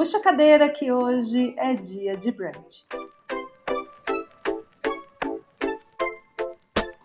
Puxa a cadeira que hoje é dia de brunch.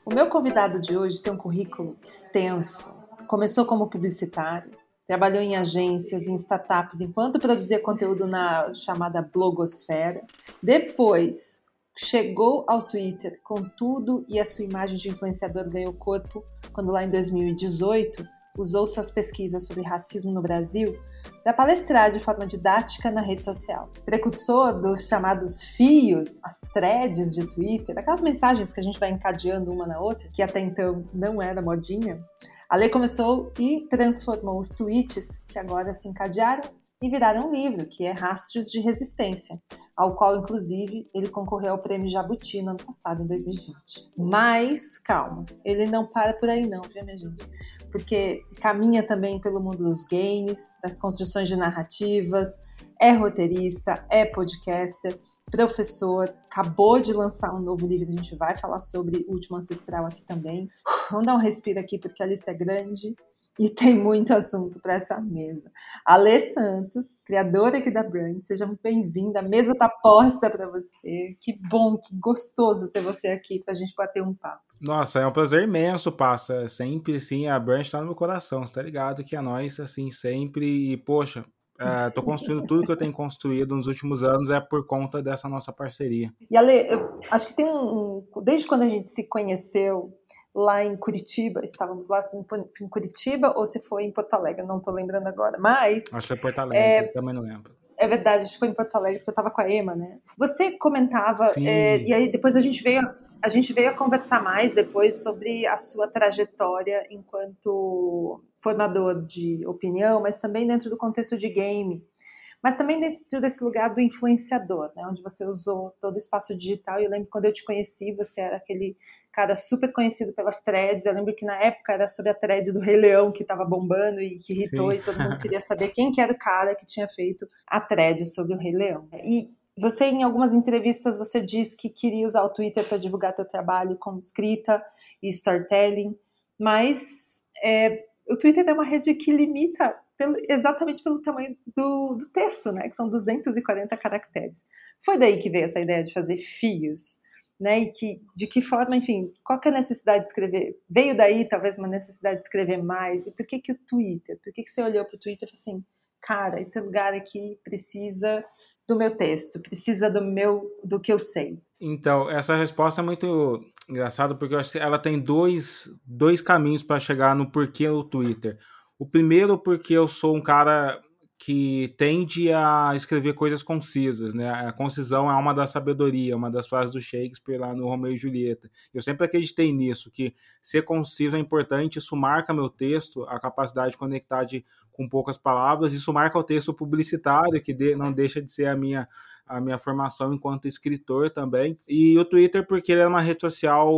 O meu convidado de hoje tem um currículo extenso. Começou como publicitário, trabalhou em agências, em startups, enquanto produzia conteúdo na chamada blogosfera. Depois chegou ao Twitter com tudo e a sua imagem de influenciador ganhou corpo quando lá em 2018 usou suas pesquisas sobre racismo no Brasil para palestrar de forma didática na rede social. Precursor dos chamados fios, as threads de Twitter, aquelas mensagens que a gente vai encadeando uma na outra, que até então não era modinha, a lei começou e transformou os tweets, que agora se encadearam, e viraram um livro, que é Rastros de Resistência, ao qual, inclusive, ele concorreu ao Prêmio Jabuti no ano passado, em 2020. Mas, calma, ele não para por aí não, viu, minha gente? Porque caminha também pelo mundo dos games, das construções de narrativas, é roteirista, é podcaster, professor, acabou de lançar um novo livro, a gente vai falar sobre Último Ancestral aqui também. Vamos dar um respiro aqui, porque a lista é grande e tem muito assunto para essa mesa. Alê Santos, criadora aqui da Brand, seja muito bem-vinda. A mesa está posta para você. Que bom, que gostoso ter você aqui para a gente bater um papo. Nossa, é um prazer imenso, passa. Sempre, assim, a Brand está no meu coração, você tá ligado? Que a nós, assim, sempre. E, poxa, Estou é, construindo tudo que eu tenho construído nos últimos anos é por conta dessa nossa parceria. E Ale, eu acho que tem um. Desde quando a gente se conheceu lá em Curitiba, estávamos lá se foi em Curitiba ou se foi em Porto Alegre, não estou lembrando agora, mas. Acho que foi Porto Alegre, é, também não lembro. É verdade, acho que foi em Porto Alegre, porque eu estava com a Ema, né? Você comentava, é, e aí depois a gente veio a gente veio a conversar mais depois sobre a sua trajetória enquanto formador de opinião, mas também dentro do contexto de game, mas também dentro desse lugar do influenciador, né, onde você usou todo o espaço digital. E eu lembro quando eu te conheci, você era aquele cara super conhecido pelas threads. Eu lembro que na época era sobre a thread do Rei Leão que estava bombando e que irritou, Sim. e todo mundo queria saber quem que era o cara que tinha feito a thread sobre o Rei Leão. E você, em algumas entrevistas, você diz que queria usar o Twitter para divulgar teu trabalho como escrita e storytelling, mas é, o Twitter é uma rede que limita pelo, exatamente pelo tamanho do, do, texto, né? Que são 240 caracteres. Foi daí que veio essa ideia de fazer fios, né? E que, de que forma, enfim, qual é a necessidade de escrever? Veio daí, talvez, uma necessidade de escrever mais. E por que que o Twitter? Por que que você olhou para o Twitter e falou assim, cara, esse lugar aqui precisa do meu texto, precisa do meu, do que eu sei? Então, essa resposta é muito engraçada porque eu acho que ela tem dois, dois caminhos para chegar no porquê o Twitter. O primeiro porque eu sou um cara que tende a escrever coisas concisas, né? A concisão é uma da sabedoria, uma das frases do Shakespeare lá no Romeu e Julieta. Eu sempre acreditei nisso, que ser conciso é importante, isso marca meu texto, a capacidade de conectar de, com poucas palavras, isso marca o texto publicitário, que de, não deixa de ser a minha a minha formação enquanto escritor também. E o Twitter, porque ele é uma rede social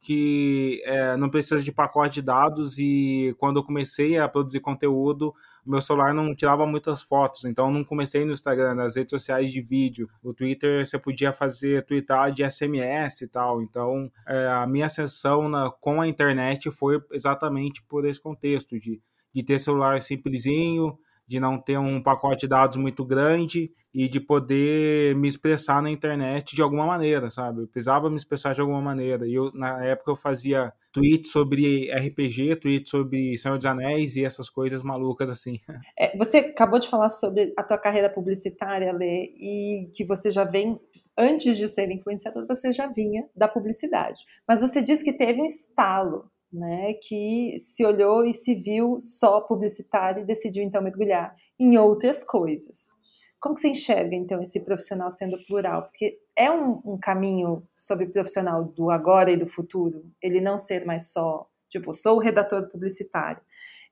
que é, não precisa de pacote de dados, e quando eu comecei a produzir conteúdo, meu celular não tirava muitas fotos, então não comecei no Instagram, nas redes sociais de vídeo. O Twitter você podia fazer tweetar de SMS e tal. Então é, a minha sessão na, com a internet foi exatamente por esse contexto de, de ter celular simplesinho, de não ter um pacote de dados muito grande e de poder me expressar na internet de alguma maneira, sabe? Eu precisava me expressar de alguma maneira. E eu, na época eu fazia tweets sobre RPG, tweets sobre Senhor dos Anéis e essas coisas malucas assim. É, você acabou de falar sobre a tua carreira publicitária, Lê, e que você já vem antes de ser influenciador, você já vinha da publicidade. Mas você disse que teve um estalo né, que se olhou e se viu só publicitário e decidiu então mergulhar em outras coisas. Como que você enxerga então esse profissional sendo plural? Porque é um, um caminho sobre profissional do agora e do futuro, ele não ser mais só, tipo, sou o redator publicitário.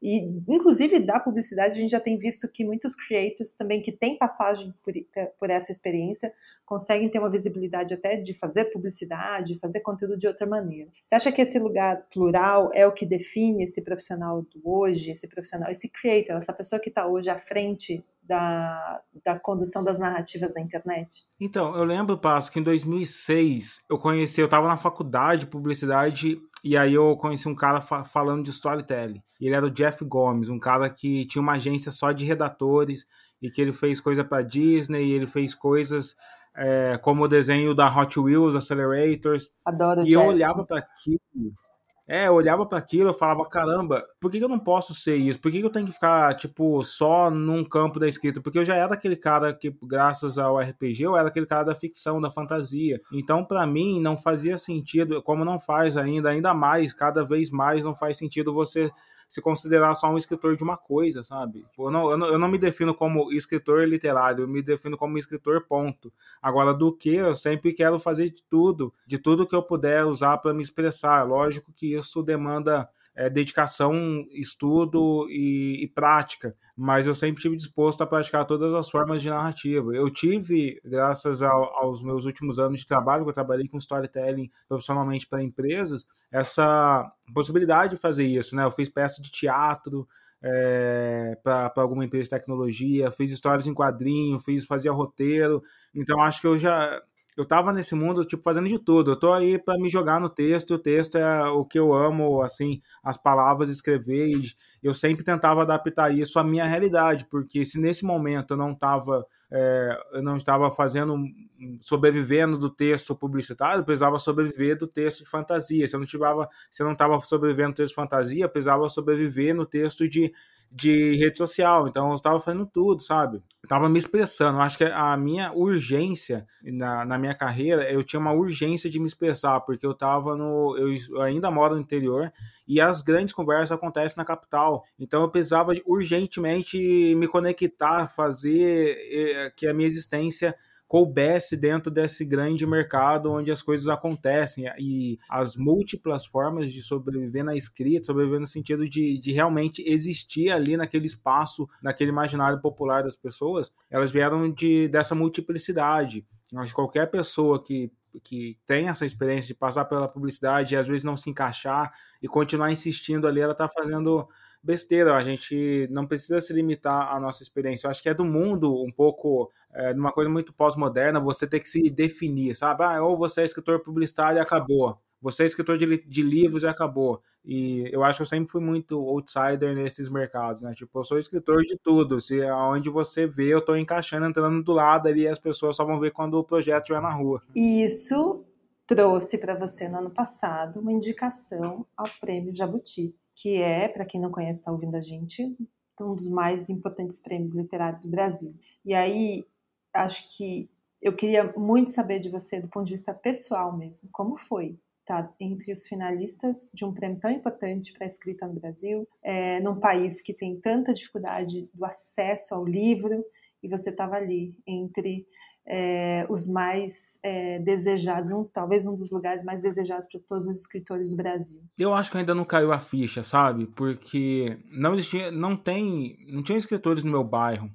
E, inclusive, da publicidade, a gente já tem visto que muitos creators também que têm passagem por, por essa experiência conseguem ter uma visibilidade até de fazer publicidade, fazer conteúdo de outra maneira. Você acha que esse lugar plural é o que define esse profissional do hoje, esse profissional, esse creator, essa pessoa que está hoje à frente da, da condução das narrativas da internet? Então, eu lembro, Passo, que em 2006 eu conheci, eu estava na faculdade de publicidade e aí eu conheci um cara fa falando de storytelling. Ele era o Jeff Gomes, um cara que tinha uma agência só de redatores e que ele fez coisa para Disney, ele fez coisas é, como o desenho da Hot Wheels Accelerators. Adoro E Jeff. eu olhava para aquilo é, eu olhava para aquilo e falava, caramba, por que, que eu não posso ser isso? Por que, que eu tenho que ficar, tipo, só num campo da escrita? Porque eu já era aquele cara que, graças ao RPG, eu era aquele cara da ficção, da fantasia. Então, para mim, não fazia sentido, como não faz ainda, ainda mais, cada vez mais não faz sentido você se considerar só um escritor de uma coisa, sabe? Eu não, eu não, eu não me defino como escritor literário, eu me defino como escritor, ponto. Agora, do que eu sempre quero fazer de tudo, de tudo que eu puder usar para me expressar. Lógico que isso demanda é, dedicação, estudo e, e, prática, mas eu sempre tive disposto a praticar todas as formas de narrativa. Eu tive, graças ao, aos meus últimos anos de trabalho, que eu trabalhei com storytelling profissionalmente para empresas, essa possibilidade de fazer isso. Né? Eu fiz peça de teatro, é, para alguma empresa de tecnologia, fiz histórias em quadrinho, fiz fazia roteiro. Então acho que eu já eu tava nesse mundo, tipo, fazendo de tudo. Eu tô aí para me jogar no texto, o texto é o que eu amo, assim, as palavras, escrever, e eu sempre tentava adaptar isso à minha realidade, porque se nesse momento eu não estava é, eu não estava fazendo, sobrevivendo do texto publicitário, eu precisava sobreviver do texto de fantasia. Se eu não tivava, se eu não estava sobrevivendo do texto de fantasia, eu precisava sobreviver no texto de de rede social, então eu estava fazendo tudo, sabe? Estava me expressando. Acho que a minha urgência na, na minha carreira, eu tinha uma urgência de me expressar, porque eu estava no. Eu, ainda moro no interior e as grandes conversas acontecem na capital. Então eu precisava urgentemente me conectar, fazer eh, que a minha existência coubesse dentro desse grande mercado onde as coisas acontecem e as múltiplas formas de sobreviver na escrita, sobreviver no sentido de, de realmente existir ali naquele espaço, naquele imaginário popular das pessoas, elas vieram de, dessa multiplicidade. Mas qualquer pessoa que que tem essa experiência de passar pela publicidade e às vezes não se encaixar e continuar insistindo ali, ela está fazendo besteira. A gente não precisa se limitar à nossa experiência. Eu acho que é do mundo um pouco, é, coisa muito pós-moderna, você ter que se definir, sabe? Ah, ou você é escritor publicitário e acabou. Você é escritor de, de livros e acabou. E eu acho que eu sempre fui muito outsider nesses mercados, né? Tipo, eu sou escritor de tudo. Se aonde você vê, eu estou encaixando, entrando do lado ali, as pessoas só vão ver quando o projeto estiver na rua. Isso trouxe para você no ano passado uma indicação ao Prêmio Jabuti que é, para quem não conhece, está ouvindo a gente, um dos mais importantes prêmios literários do Brasil. E aí, acho que eu queria muito saber de você, do ponto de vista pessoal mesmo, como foi estar tá entre os finalistas de um prêmio tão importante para a escrita no Brasil, é, num país que tem tanta dificuldade do acesso ao livro, e você estava ali entre é, os mais é, desejados, um, talvez um dos lugares mais desejados para todos os escritores do Brasil. Eu acho que ainda não caiu a ficha, sabe? Porque não existia, não tem, não tinha escritores no meu bairro.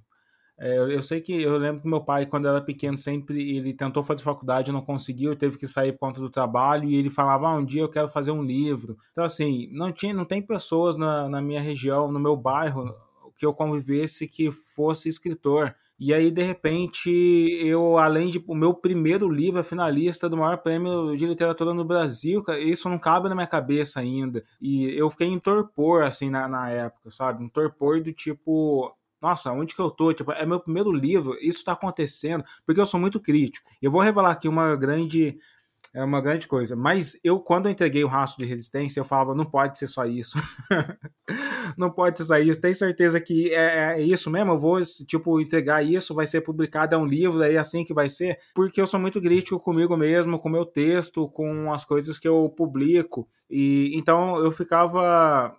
É, eu, eu, sei que eu lembro que meu pai, quando era pequeno, sempre ele tentou fazer faculdade, não conseguiu, teve que sair por conta do trabalho e ele falava: ah, um dia eu quero fazer um livro. Então assim, não tinha, não tem pessoas na, na minha região, no meu bairro que eu convivesse que fosse escritor. E aí, de repente, eu, além de. O meu primeiro livro é finalista do maior prêmio de literatura no Brasil, isso não cabe na minha cabeça ainda. E eu fiquei em torpor, assim, na, na época, sabe? Um torpor do tipo. Nossa, onde que eu tô? Tipo, é meu primeiro livro, isso tá acontecendo, porque eu sou muito crítico. Eu vou revelar aqui uma grande é uma grande coisa. Mas eu, quando eu entreguei o rastro de resistência, eu falava, não pode ser só isso. não pode ser só isso. Tem certeza que é, é, isso mesmo? Eu vou, tipo, entregar isso, vai ser publicado, é um livro, é assim que vai ser? Porque eu sou muito crítico comigo mesmo, com meu texto, com as coisas que eu publico. E então eu ficava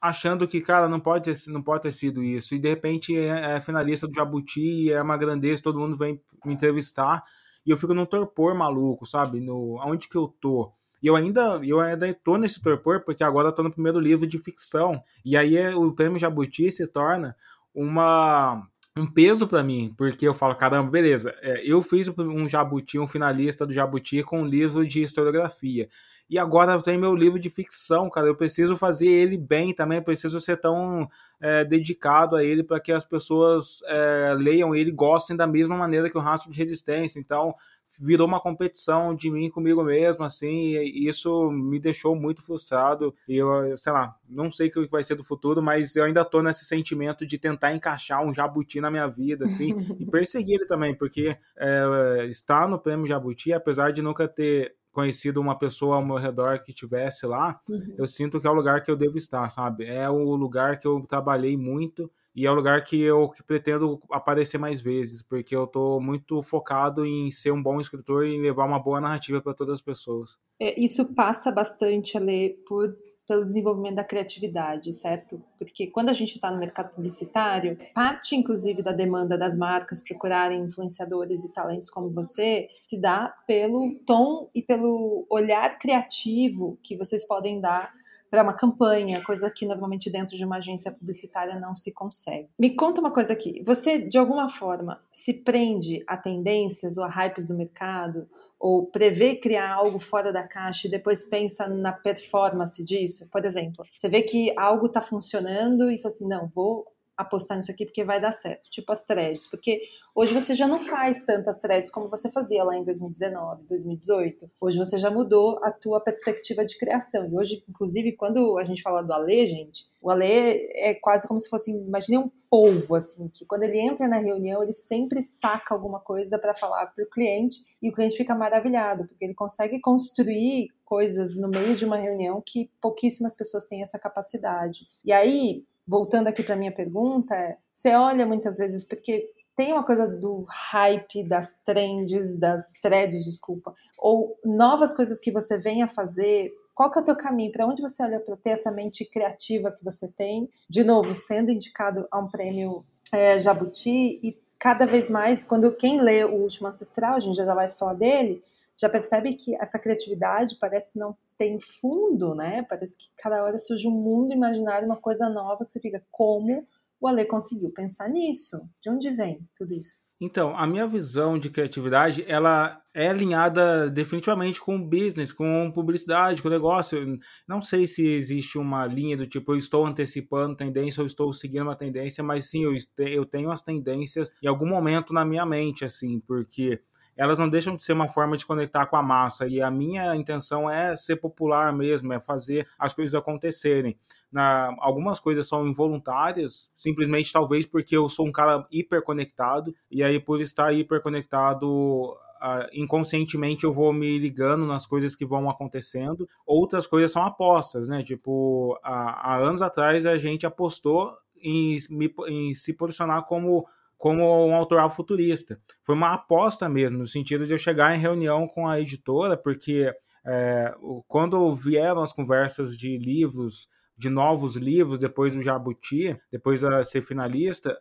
achando que, cara, não pode não pode ter sido isso. E de repente é, é finalista do Jabuti, é uma grandeza, todo mundo vem me entrevistar e eu fico num torpor maluco, sabe? No, aonde que eu tô? E eu ainda, eu ainda tô nesse torpor, porque agora eu tô no primeiro livro de ficção. E aí é, o prêmio Jabuti se torna uma um peso para mim, porque eu falo, caramba, beleza, é, eu fiz um Jabuti, um finalista do Jabuti com um livro de historiografia. e agora tem meu livro de ficção, cara. Eu preciso fazer ele bem também, preciso ser tão é, dedicado a ele para que as pessoas é, leiam ele e gostem da mesma maneira que o Rastro de Resistência. Então, virou uma competição de mim comigo mesmo, assim, e isso me deixou muito frustrado. E eu, sei lá, não sei o que vai ser do futuro, mas eu ainda tô nesse sentimento de tentar encaixar um jabuti na minha vida, assim, e perseguir ele também, porque é, estar no prêmio Jabuti, apesar de nunca ter conhecido uma pessoa ao meu redor que estivesse lá, uhum. eu sinto que é o lugar que eu devo estar, sabe? É o lugar que eu trabalhei muito e é o lugar que eu que pretendo aparecer mais vezes, porque eu estou muito focado em ser um bom escritor e levar uma boa narrativa para todas as pessoas. É, isso passa bastante a ler por pelo desenvolvimento da criatividade, certo? Porque quando a gente está no mercado publicitário, parte inclusive da demanda das marcas procurarem influenciadores e talentos como você se dá pelo tom e pelo olhar criativo que vocês podem dar para uma campanha, coisa que normalmente dentro de uma agência publicitária não se consegue. Me conta uma coisa aqui, você de alguma forma se prende a tendências ou a hypes do mercado? Ou prevê criar algo fora da caixa e depois pensa na performance disso? Por exemplo, você vê que algo está funcionando e fala assim: não, vou apostar nisso aqui porque vai dar certo, tipo as threads, porque hoje você já não faz tantas threads como você fazia lá em 2019, 2018. Hoje você já mudou a tua perspectiva de criação. E hoje, inclusive, quando a gente fala do Ale, gente, o Ale é quase como se fosse, imagine um polvo assim, que quando ele entra na reunião, ele sempre saca alguma coisa para falar para o cliente e o cliente fica maravilhado, porque ele consegue construir coisas no meio de uma reunião que pouquíssimas pessoas têm essa capacidade. E aí, voltando aqui para minha pergunta, você olha muitas vezes porque tem uma coisa do hype, das trends, das threads, desculpa, ou novas coisas que você vem a fazer. Qual que é o teu caminho? Para onde você olha para ter essa mente criativa que você tem? De novo, sendo indicado a um prêmio é, Jabuti e cada vez mais, quando quem lê o Último Ancestral, a gente já vai falar dele, já percebe que essa criatividade parece não ter fundo, né? Parece que cada hora surge um mundo imaginário, uma coisa nova que você fica, como o Ale conseguiu pensar nisso? De onde vem tudo isso? Então, a minha visão de criatividade, ela é alinhada definitivamente com business, com publicidade, com negócio. Não sei se existe uma linha do tipo, eu estou antecipando tendência ou estou seguindo uma tendência, mas sim, eu, eu tenho as tendências em algum momento na minha mente, assim, porque elas não deixam de ser uma forma de conectar com a massa. E a minha intenção é ser popular mesmo, é fazer as coisas acontecerem. Na, algumas coisas são involuntárias, simplesmente talvez porque eu sou um cara hiperconectado, e aí por estar hiperconectado uh, inconscientemente eu vou me ligando nas coisas que vão acontecendo. Outras coisas são apostas, né? Tipo, há, há anos atrás a gente apostou em, em se posicionar como como um autor futurista. Foi uma aposta mesmo, no sentido de eu chegar em reunião com a editora, porque é, quando vieram as conversas de livros, de novos livros, depois do Jabuti, depois de ser finalista,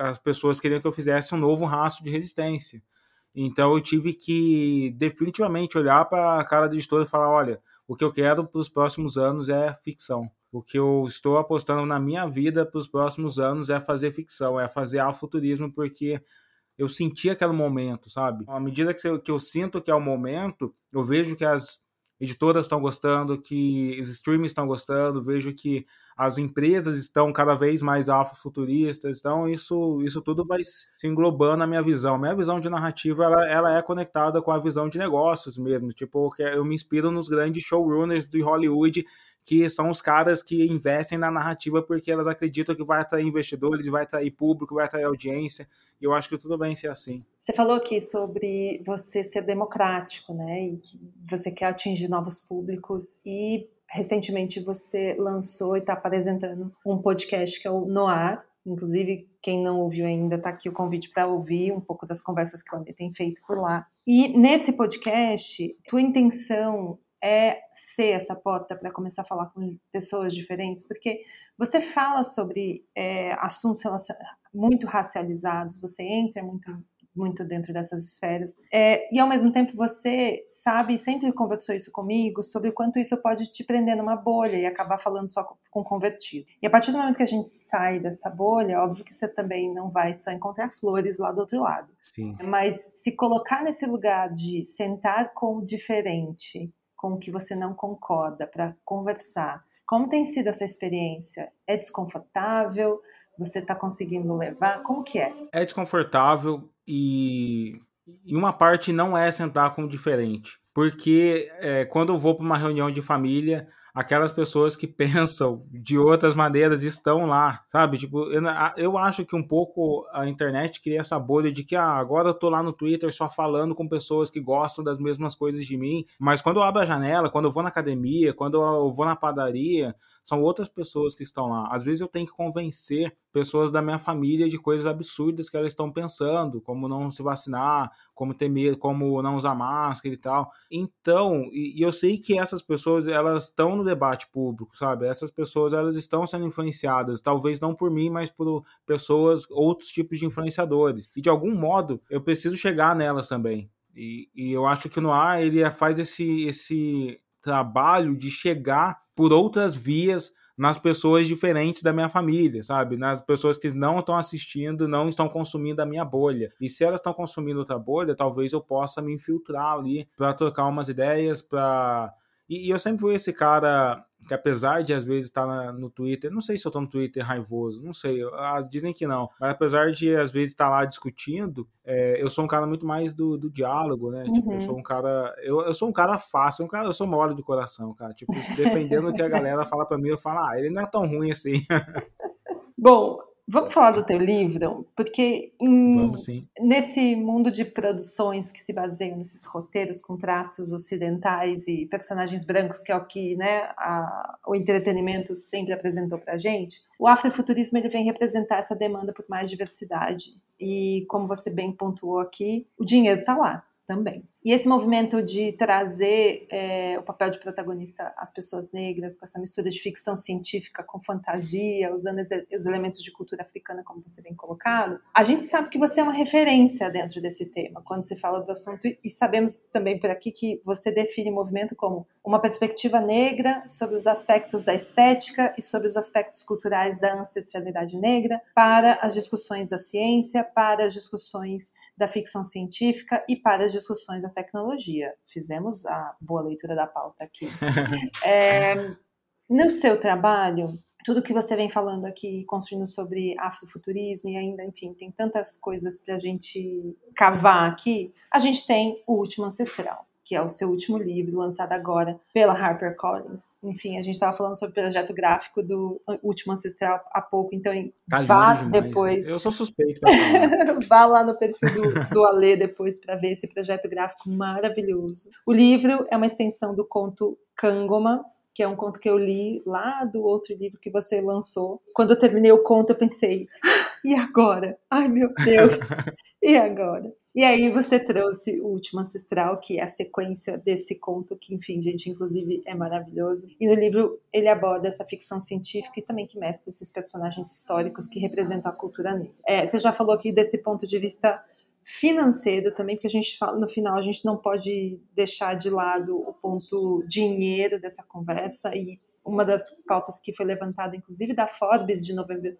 as pessoas queriam que eu fizesse um novo rastro de resistência. Então eu tive que definitivamente olhar para a cara da editora e falar: olha, o que eu quero para os próximos anos é ficção. O que eu estou apostando na minha vida para os próximos anos é fazer ficção, é fazer afuturismo, porque eu senti aquele momento, sabe? À medida que eu, sinto que é o momento, eu vejo que as editoras estão gostando, que os streamers estão gostando, vejo que as empresas estão cada vez mais afrofuturistas, então isso, isso tudo vai se englobando na minha visão. Minha visão de narrativa, ela, ela é conectada com a visão de negócios mesmo, tipo, eu me inspiro nos grandes showrunners de Hollywood que são os caras que investem na narrativa porque elas acreditam que vai atrair investidores, vai atrair público, vai atrair audiência. E eu acho que tudo bem ser assim. Você falou aqui sobre você ser democrático, né? E que você quer atingir novos públicos e recentemente você lançou e está apresentando um podcast que é o Noir. Inclusive, quem não ouviu ainda, está aqui o convite para ouvir um pouco das conversas que o André tem feito por lá. E nesse podcast, tua intenção é ser essa porta para começar a falar com pessoas diferentes, porque você fala sobre é, assuntos muito racializados, você entra muito muito dentro dessas esferas. É, e ao mesmo tempo você sabe, sempre conversou isso comigo, sobre o quanto isso pode te prender numa bolha e acabar falando só com, convertido. E a partir do momento que a gente sai dessa bolha, óbvio que você também não vai só encontrar flores lá do outro lado. Sim. Mas se colocar nesse lugar de sentar com o diferente com o que você não concorda para conversar. Como tem sido essa experiência? É desconfortável? Você está conseguindo levar? Como que é? É desconfortável e, e uma parte não é sentar com o diferente. Porque é, quando eu vou para uma reunião de família, aquelas pessoas que pensam de outras maneiras estão lá, sabe? Tipo, eu, eu acho que um pouco a internet cria essa bolha de que ah, agora eu tô lá no Twitter só falando com pessoas que gostam das mesmas coisas de mim, mas quando eu abro a janela, quando eu vou na academia, quando eu vou na padaria, são outras pessoas que estão lá. Às vezes eu tenho que convencer pessoas da minha família de coisas absurdas que elas estão pensando, como não se vacinar, como ter medo, como não usar máscara e tal. Então, e, e eu sei que essas pessoas, elas estão no debate público, sabe? Essas pessoas elas estão sendo influenciadas, talvez não por mim, mas por pessoas, outros tipos de influenciadores. E de algum modo eu preciso chegar nelas também. E, e eu acho que o Noir ele faz esse, esse trabalho de chegar por outras vias nas pessoas diferentes da minha família, sabe? Nas pessoas que não estão assistindo, não estão consumindo a minha bolha. E se elas estão consumindo outra bolha, talvez eu possa me infiltrar ali para trocar umas ideias, para e, e, eu sempre fui esse cara que, apesar de às vezes estar na, no Twitter, não sei se eu tô no Twitter raivoso, não sei, ah, dizem que não, mas apesar de às vezes estar lá discutindo, é, eu sou um cara muito mais do, do diálogo, né? Uhum. Tipo, eu sou uhum. um cara, eu, eu sou um cara fácil, um cara, eu sou mole do coração, cara. Tipo, dependendo do que a galera fala pra mim, eu falo, ah, ele não é tão ruim assim. Bom, Vamos falar do teu livro, porque em, nesse mundo de produções que se baseiam nesses roteiros com traços ocidentais e personagens brancos, que é o que né, a, o entretenimento sempre apresentou para gente, o afrofuturismo ele vem representar essa demanda por mais diversidade. E como você bem pontuou aqui, o dinheiro está lá também. E esse movimento de trazer é, o papel de protagonista às pessoas negras, com essa mistura de ficção científica com fantasia, usando os elementos de cultura africana, como você bem colocado, a gente sabe que você é uma referência dentro desse tema, quando se fala do assunto, e sabemos também por aqui que você define o movimento como uma perspectiva negra sobre os aspectos da estética e sobre os aspectos culturais da ancestralidade negra, para as discussões da ciência, para as discussões da ficção científica e para as discussões da tecnologia. Fizemos a boa leitura da pauta aqui. é, no seu trabalho, tudo que você vem falando aqui, construindo sobre afrofuturismo e ainda, enfim, tem tantas coisas para a gente cavar aqui. A gente tem o último ancestral que é o seu último livro, lançado agora pela HarperCollins. Enfim, a gente estava falando sobre o projeto gráfico do Último Ancestral há pouco, então tá vá depois. Eu sou suspeito. vá lá no perfil do, do Alê depois para ver esse projeto gráfico maravilhoso. O livro é uma extensão do conto Kangoma, que é um conto que eu li lá do outro livro que você lançou. Quando eu terminei o conto, eu pensei, ah, e agora? Ai, meu Deus! E agora? E aí você trouxe o Último Ancestral, que é a sequência desse conto, que, enfim, gente, inclusive é maravilhoso. E no livro ele aborda essa ficção científica e também que mescla esses personagens históricos que representam a cultura negra. É, você já falou aqui desse ponto de vista financeiro também, porque a gente fala, no final a gente não pode deixar de lado o ponto dinheiro dessa conversa e uma das pautas que foi levantada, inclusive da Forbes de novembro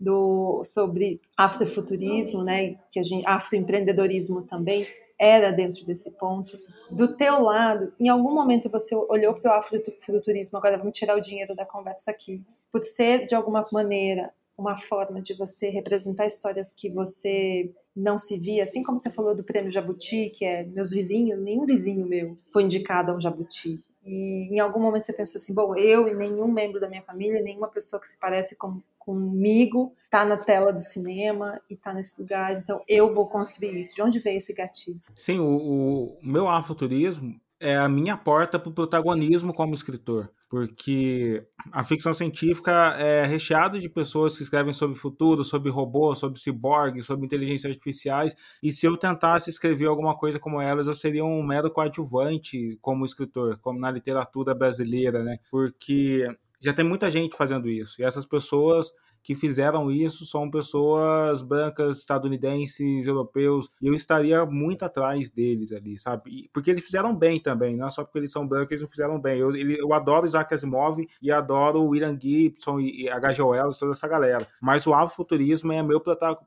do, sobre afrofuturismo, né, que a gente, afroempreendedorismo também era dentro desse ponto. Do teu lado, em algum momento você olhou para o afrofuturismo, agora vamos tirar o dinheiro da conversa aqui, por ser de alguma maneira uma forma de você representar histórias que você não se via, assim como você falou do prêmio Jabuti, que é meus vizinhos, nenhum vizinho meu foi indicado a um Jabuti. E em algum momento você pensou assim, bom, eu e nenhum membro da minha família, nenhuma pessoa que se parece com, comigo tá na tela do cinema e tá nesse lugar, então eu vou construir isso. De onde veio esse gatilho? Sim, o, o meu afroturismo é a minha porta para o protagonismo como escritor, porque a ficção científica é recheada de pessoas que escrevem sobre futuro, sobre robôs, sobre ciborgues, sobre inteligências artificiais, e se eu tentasse escrever alguma coisa como elas, eu seria um mero coadjuvante como escritor, como na literatura brasileira, né? Porque já tem muita gente fazendo isso, e essas pessoas que fizeram isso são pessoas brancas, estadunidenses, europeus, e eu estaria muito atrás deles ali, sabe? Porque eles fizeram bem também, não é só porque eles são brancos, eles não fizeram bem. Eu, eu adoro Isaac Asimov e adoro William Gibson e, e H.G. Wells, toda essa galera. Mas o afrofuturismo é meu,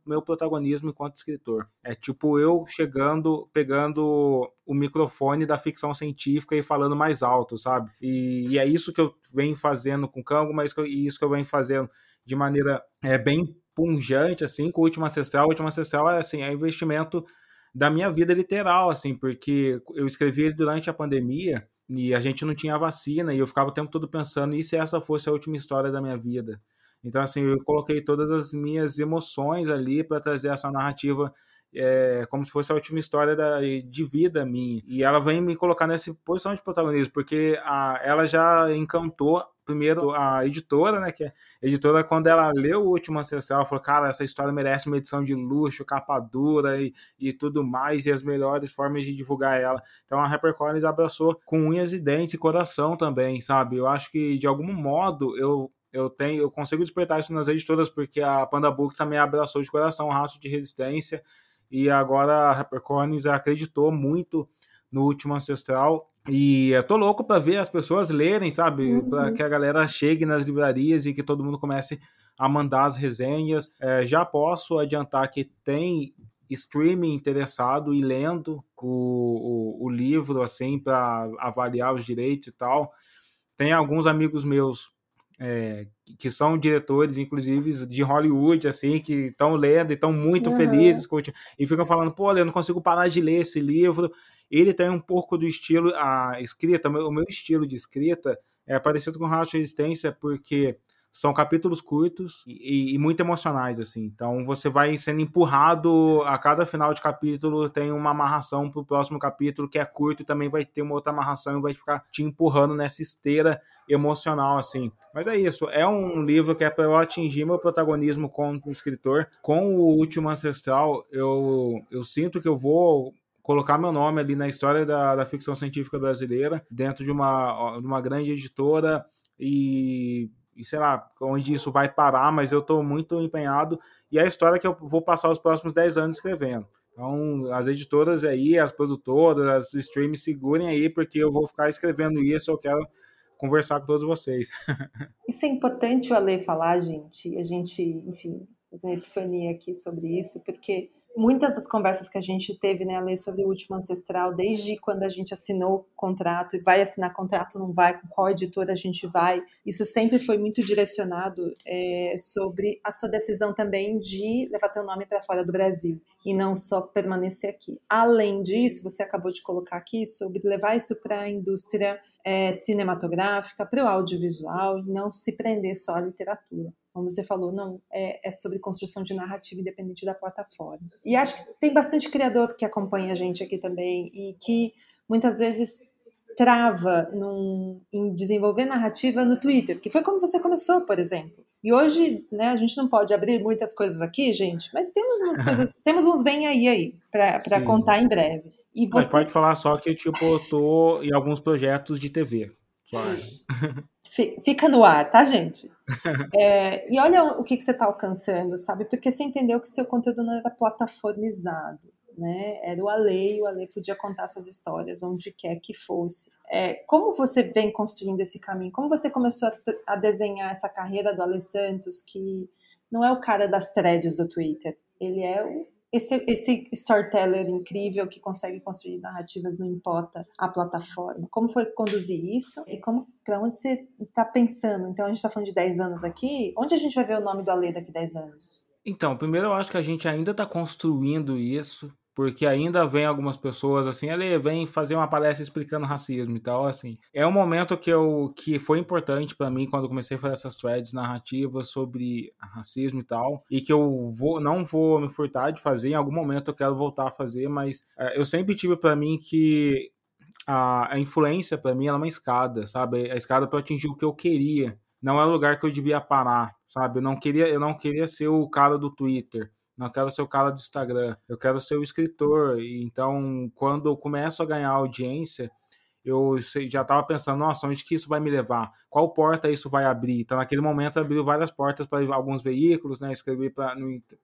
meu protagonismo enquanto escritor. É tipo eu chegando, pegando o microfone da ficção científica e falando mais alto, sabe? E, e é isso que eu venho fazendo com Cango, mas e isso que eu venho fazendo de maneira é, bem punjante, assim, com o Último Ancestral. O Último Ancestral é, assim, é investimento da minha vida literal, assim, porque eu escrevi ele durante a pandemia e a gente não tinha vacina e eu ficava o tempo todo pensando, e se essa fosse a última história da minha vida? Então, assim, eu coloquei todas as minhas emoções ali para trazer essa narrativa é, como se fosse a última história da, de vida minha. E ela vem me colocar nessa posição de protagonismo, porque a, ela já encantou primeiro a editora, né? Que é a editora, quando ela leu o último ancestral, ela falou: Cara, essa história merece uma edição de luxo, capa dura e, e tudo mais, e as melhores formas de divulgar ela. Então a HarperCollins abraçou com unhas e dentes e coração também, sabe? Eu acho que de algum modo eu eu tenho, eu consigo despertar isso nas editoras porque a Panda Books também abraçou de coração o rastro de resistência e agora a HarperCollins acreditou muito no último ancestral e eu tô louco para ver as pessoas lerem, sabe? Uhum. Para que a galera chegue nas livrarias e que todo mundo comece a mandar as resenhas. É, já posso adiantar que tem streaming interessado e lendo o, o, o livro, assim, para avaliar os direitos e tal. Tem alguns amigos meus é, que são diretores, inclusive, de Hollywood, assim, que estão lendo e estão muito uhum. felizes com, e ficam falando, pô, eu não consigo parar de ler esse livro. Ele tem um pouco do estilo, a escrita, o meu estilo de escrita é parecido com Racha Resistência, porque são capítulos curtos e, e, muito emocionais, assim. Então você vai sendo empurrado a cada final de capítulo, tem uma amarração pro próximo capítulo que é curto e também vai ter uma outra amarração e vai ficar te empurrando nessa esteira emocional, assim. Mas é isso, é um livro que é para eu atingir meu protagonismo como escritor. Com o Último Ancestral, eu, eu sinto que eu vou colocar meu nome ali na história da, da ficção científica brasileira, dentro de uma, de uma grande editora e e sei lá onde isso vai parar, mas eu estou muito empenhado e é a história que eu vou passar os próximos 10 anos escrevendo. Então, as editoras aí, as produtoras, as streams, segurem aí, porque eu vou ficar escrevendo isso, eu quero conversar com todos vocês. Isso é importante o Ale falar, gente. A gente, enfim, fez uma epifania aqui sobre isso, porque muitas das conversas que a gente teve, né, ler sobre o último ancestral, desde quando a gente assinou o contrato e vai assinar contrato, não vai, com qual editora a gente vai, isso sempre foi muito direcionado é, sobre a sua decisão também de levar teu nome para fora do Brasil e não só permanecer aqui. Além disso, você acabou de colocar aqui sobre levar isso para a indústria é, cinematográfica, para o audiovisual e não se prender só à literatura como você falou, não, é, é, sobre construção de narrativa independente da plataforma. E acho que tem bastante criador que acompanha a gente aqui também e que muitas vezes trava num, em desenvolver narrativa no Twitter, que foi como você começou, por exemplo. E hoje, né, a gente não pode abrir muitas coisas aqui, gente, mas temos umas coisas, temos uns bem aí aí para contar em breve. E você... Mas pode falar só que tipo eu tô em alguns projetos de TV. Só. Fica no ar, tá, gente? É, e olha o que, que você está alcançando, sabe? Porque você entendeu que seu conteúdo não era plataformizado, né? Era o Ale, e o Ale podia contar essas histórias onde quer que fosse. É, como você vem construindo esse caminho? Como você começou a, a desenhar essa carreira do Ale Santos, que não é o cara das threads do Twitter, ele é o esse, esse storyteller incrível que consegue construir narrativas, não importa a plataforma. Como foi conduzir isso e como para onde você está pensando? Então a gente está falando de 10 anos aqui. Onde a gente vai ver o nome do Ale daqui 10 anos? Então, primeiro eu acho que a gente ainda está construindo isso porque ainda vem algumas pessoas assim, ele vem fazer uma palestra explicando racismo e tal, assim. É um momento que eu que foi importante para mim quando comecei a fazer essas threads narrativas sobre racismo e tal, e que eu vou não vou me furtar de fazer, em algum momento eu quero voltar a fazer, mas é, eu sempre tive para mim que a, a influência para mim é uma escada, sabe? A escada para atingir o que eu queria. Não é o lugar que eu devia parar, sabe? Eu não queria eu não queria ser o cara do Twitter não quero ser o cara do Instagram, eu quero ser o escritor. Então, quando eu começo a ganhar audiência, eu já estava pensando, nossa, onde que isso vai me levar? Qual porta isso vai abrir? Então, naquele momento, abriu várias portas para alguns veículos, né? Escrevi para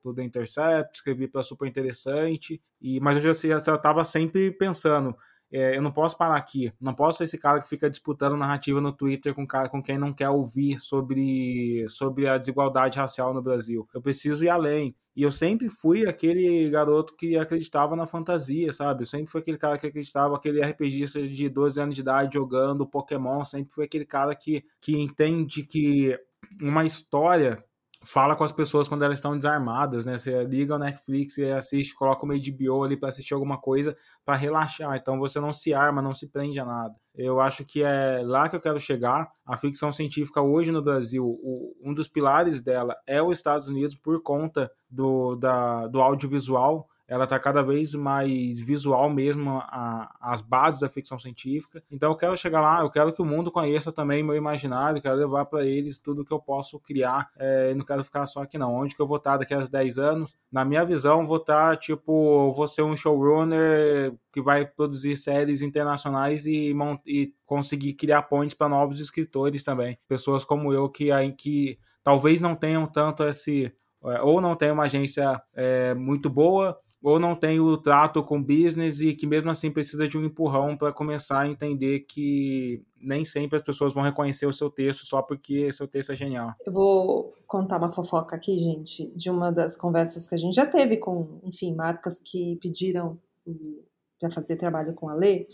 o The Intercept, escrevi para Super Interessante, e, mas eu já estava sempre pensando, é, eu não posso parar aqui. Não posso ser esse cara que fica disputando narrativa no Twitter com, cara, com quem não quer ouvir sobre, sobre a desigualdade racial no Brasil. Eu preciso ir além. E eu sempre fui aquele garoto que acreditava na fantasia, sabe? Eu sempre fui aquele cara que acreditava, aquele RPGista de 12 anos de idade jogando Pokémon. Sempre fui aquele cara que, que entende que uma história fala com as pessoas quando elas estão desarmadas, né? Você liga o Netflix e assiste, coloca uma HBO ali para assistir alguma coisa para relaxar. Então você não se arma, não se prende a nada. Eu acho que é lá que eu quero chegar. A ficção científica hoje no Brasil, o, um dos pilares dela é os Estados Unidos por conta do, da, do audiovisual ela está cada vez mais visual mesmo, a, as bases da ficção científica. Então eu quero chegar lá, eu quero que o mundo conheça também meu imaginário, quero levar para eles tudo que eu posso criar. É, não quero ficar só aqui não. Onde que eu vou estar daqui a 10 anos? Na minha visão, vou estar tipo, vou ser um showrunner que vai produzir séries internacionais e, e conseguir criar pontes para novos escritores também. Pessoas como eu que, que talvez não tenham tanto esse é, ou não tem uma agência é, muito boa, ou não tem o trato com business e que mesmo assim precisa de um empurrão para começar a entender que nem sempre as pessoas vão reconhecer o seu texto só porque seu texto é genial. Eu vou contar uma fofoca aqui, gente, de uma das conversas que a gente já teve com, enfim, marcas que pediram para fazer trabalho com a Lê.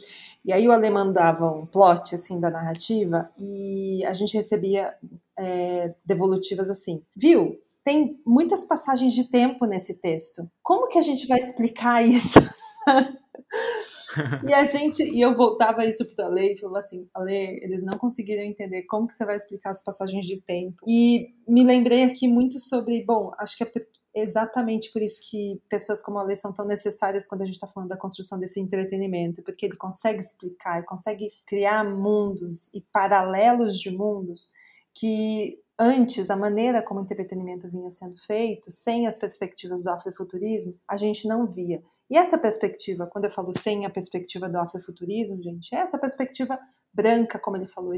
E aí o Ale mandava um plot assim da narrativa e a gente recebia é, devolutivas assim, viu? Tem muitas passagens de tempo nesse texto. Como que a gente vai explicar isso? e a gente, e eu voltava isso para a lei e falava assim, Ale, eles não conseguiram entender como que você vai explicar as passagens de tempo. E me lembrei aqui muito sobre, bom, acho que é exatamente por isso que pessoas como a Lei são tão necessárias quando a gente está falando da construção desse entretenimento, porque ele consegue explicar, consegue criar mundos e paralelos de mundos que antes, a maneira como o entretenimento vinha sendo feito, sem as perspectivas do afrofuturismo, a gente não via. E essa perspectiva, quando eu falo sem a perspectiva do afrofuturismo, gente, é essa perspectiva branca, como ele falou,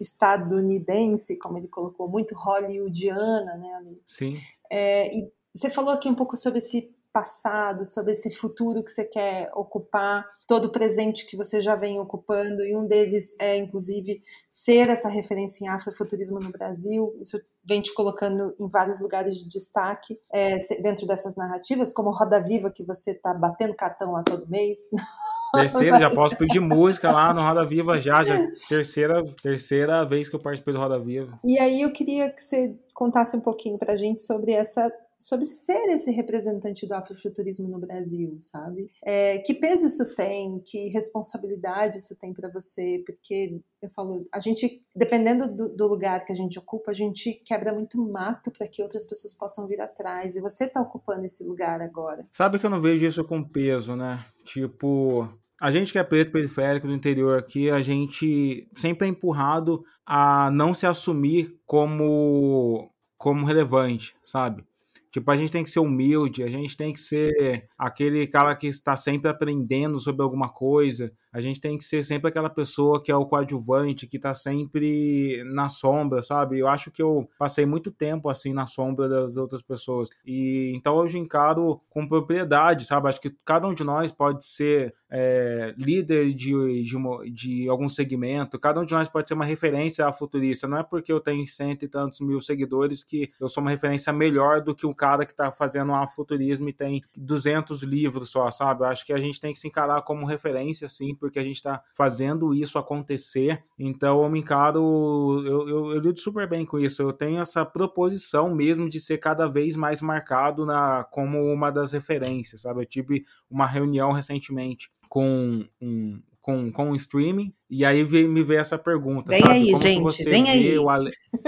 estadunidense, como ele colocou, muito hollywoodiana, né, ali. Sim. É, e você falou aqui um pouco sobre esse passado, sobre esse futuro que você quer ocupar, todo o presente que você já vem ocupando, e um deles é, inclusive, ser essa referência em afrofuturismo no Brasil. Isso vem te colocando em vários lugares de destaque é, dentro dessas narrativas, como Roda Viva, que você está batendo cartão lá todo mês. Terceira, já posso pedir música lá no Roda Viva já, já terceira, terceira vez que eu participei do Roda Viva. E aí eu queria que você contasse um pouquinho pra gente sobre essa sobre ser esse representante do afrofuturismo no Brasil, sabe? É, que peso isso tem? Que responsabilidade isso tem para você? Porque eu falo, a gente, dependendo do, do, lugar que a gente ocupa, a gente quebra muito mato para que outras pessoas possam vir atrás. E você está ocupando esse lugar agora. Sabe que eu não vejo isso com peso, né? Tipo, a gente que é preto periférico do interior aqui, a gente sempre é empurrado a não se assumir como como relevante, sabe? Tipo, a gente tem que ser humilde, a gente tem que ser aquele cara que está sempre aprendendo sobre alguma coisa, a gente tem que ser sempre aquela pessoa que é o coadjuvante, que tá sempre na sombra, sabe? Eu acho que eu passei muito tempo assim na sombra das outras pessoas. E então hoje encaro com propriedade, sabe? Acho que cada um de nós pode ser é, líder de, de, uma, de, algum segmento, cada um de nós pode ser uma referência a futurista. Não é porque eu tenho cento e tantos mil seguidores que eu sou uma referência melhor do que o cara que tá fazendo um futurismo e tem 200 livros só, sabe? Eu acho que a gente tem que se encarar como referência, assim, porque a gente está fazendo isso acontecer. Então eu me encaro, eu, eu, eu lido super bem com isso. Eu tenho essa proposição mesmo de ser cada vez mais marcado na, como uma das referências, sabe? Eu tive uma reunião recentemente com um, com, com o streaming, e aí me veio essa pergunta. Vem sabe? aí, Como gente, vem aí. O Ale...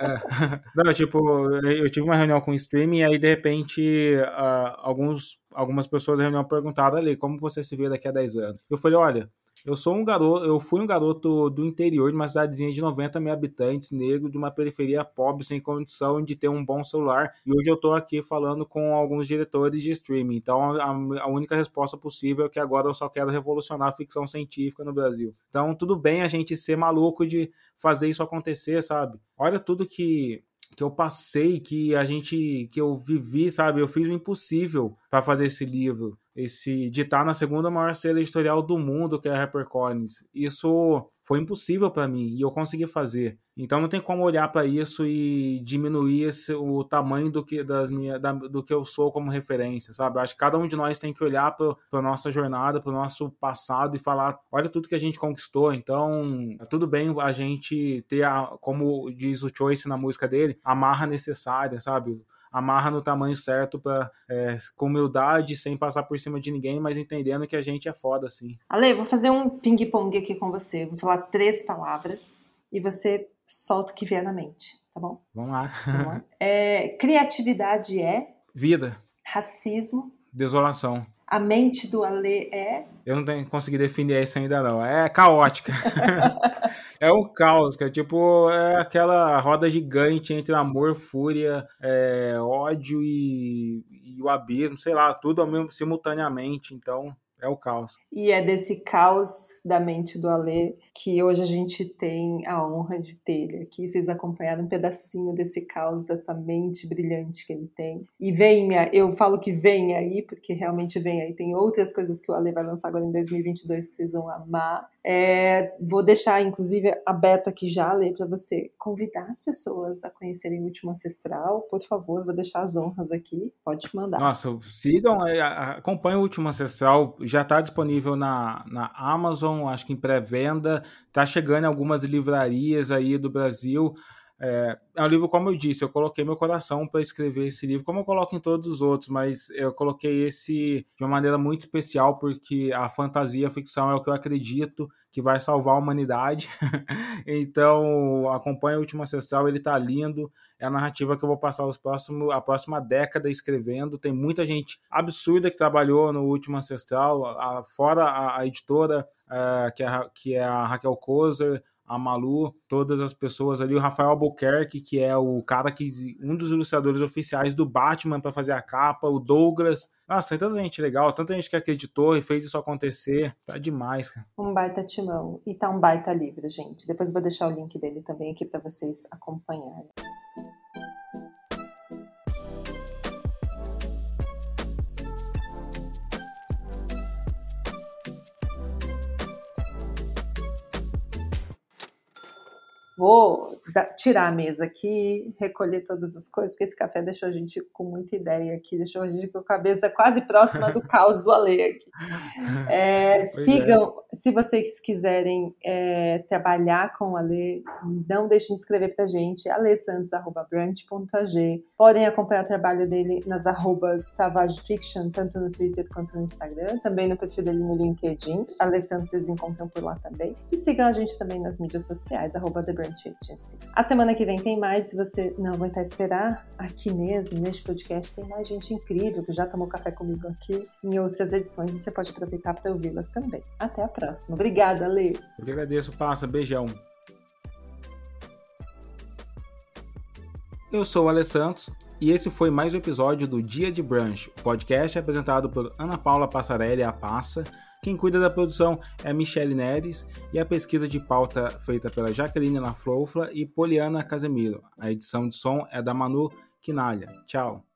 é. Não, tipo, eu tive uma reunião com o streaming, e aí de repente uh, alguns, algumas pessoas da reunião perguntaram ali, como você se vê daqui a 10 anos? Eu falei, olha, Eu sou um garoto, eu fui um garoto do interior de uma cidadezinha de 90 mil habitantes, negro, de uma periferia pobre, sem condição de ter um bom celular. E hoje eu tô aqui falando com alguns diretores de streaming. Então a, a única resposta possível é que agora eu só quero revolucionar a ficção científica no Brasil. Então tudo bem a gente ser maluco de fazer isso acontecer, sabe? Olha tudo que que eu passei, que a gente, que eu vivi, sabe? Eu fiz o impossível para fazer esse livro esse de na segunda maior série editorial do mundo, que é a HarperCollins. Isso foi impossível para mim e eu consegui fazer. Então não tem como olhar para isso e diminuir esse, o tamanho do que, das minha, da, do que eu sou como referência, sabe? acho que cada um de nós tem que olhar para a nossa jornada, para o nosso passado e falar: olha tudo que a gente conquistou. Então, é tudo bem a gente ter, a, como diz o Choice na música dele, a marra necessária, sabe? Amarra no tamanho certo para é, com humildade, sem passar por cima de ninguém, mas entendendo que a gente é foda, assim. Ale, vou fazer um ping-pong aqui com você. Vou falar três palavras e você solta o que vier na mente, tá bom? Vamos lá. Vamos lá. É, criatividade é? Vida. Racismo? Desolação. A mente do Ale é? Eu não tenho conseguido definir isso ainda não. É caótica. é um caos, é tipo é aquela roda gigante entre amor, fúria, é, ódio e, e, o abismo, sei lá, tudo ao mesmo, simultaneamente. Então é o caos. E é desse caos da mente do Alê que hoje a gente tem a honra de ter ele aqui. Vocês acompanharam um pedacinho desse caos, dessa mente brilhante que ele tem. E venha, eu falo que vem aí, porque realmente vem aí. Tem outras coisas que o Alê vai lançar agora em 2022 que vocês vão amar. É, vou deixar, inclusive, aberto aqui já, Alê, para você convidar as pessoas a conhecerem o Último Ancestral. Por favor, vou deixar as honras aqui. Pode mandar. Nossa, sigam, é, acompanhem o Último Ancestral já está disponível na, na Amazon, acho que em pré-venda, está chegando em algumas livrarias aí do Brasil. É, é um livro, como eu disse, eu coloquei meu coração para escrever esse livro, como eu coloco em todos os outros, mas eu coloquei esse de uma maneira muito especial, porque a fantasia, a ficção é o que eu acredito que vai salvar a humanidade. então, acompanha o Último Ancestral, ele tá lindo. É a narrativa que eu vou passar os próximos, a próxima década escrevendo. Tem muita gente absurda que trabalhou no Último Ancestral, a, fora a, a editora, é, que, é, que é a Raquel Kozer, a Malu, todas as pessoas ali, o Rafael Albuquerque, que é o cara que um dos ilustradores oficiais do Batman para fazer a capa, o Douglas. Nossa, tem tanta gente legal, tanta gente que acreditou e fez isso acontecer. Tá demais, cara. Um baita timão. E tá um baita livro, gente. Depois eu vou deixar o link dele também aqui para vocês acompanharem. Vou tirar a mesa aqui, recolher todas as coisas, porque esse café deixou a gente com muita ideia aqui, deixou a gente com a cabeça quase próxima do caos do Ale aqui. É, sigam, é. se vocês quiserem é, trabalhar com o Ale, não deixem de escrever pra gente, alessantos.brunch.ag. Podem acompanhar o trabalho dele nas arrobas Savage Fiction, tanto no Twitter quanto no Instagram, também no perfil dele no LinkedIn. Ale Santos vocês encontram por lá também. E sigam a gente também nas mídias sociais, arroba The Brunch A semana que vem tem mais. Se você não aguentar esperar, aqui mesmo, neste podcast, tem mais gente incrível que já tomou café comigo aqui em outras edições. Você pode aproveitar para ouvi-las também. Até a próxima. Obrigada, Lê. Eu que agradeço, Passa. Beijão. Eu sou o Ale Santos e esse foi mais um episódio do Dia de Brunch, podcast apresentado por Ana Paula Passarelli, a Passa, quem cuida da produção é a Michelle Neres e a pesquisa de pauta feita pela Jaqueline Lafloufla e Poliana Casemiro. A edição de som é da Manu Quinalha. Tchau!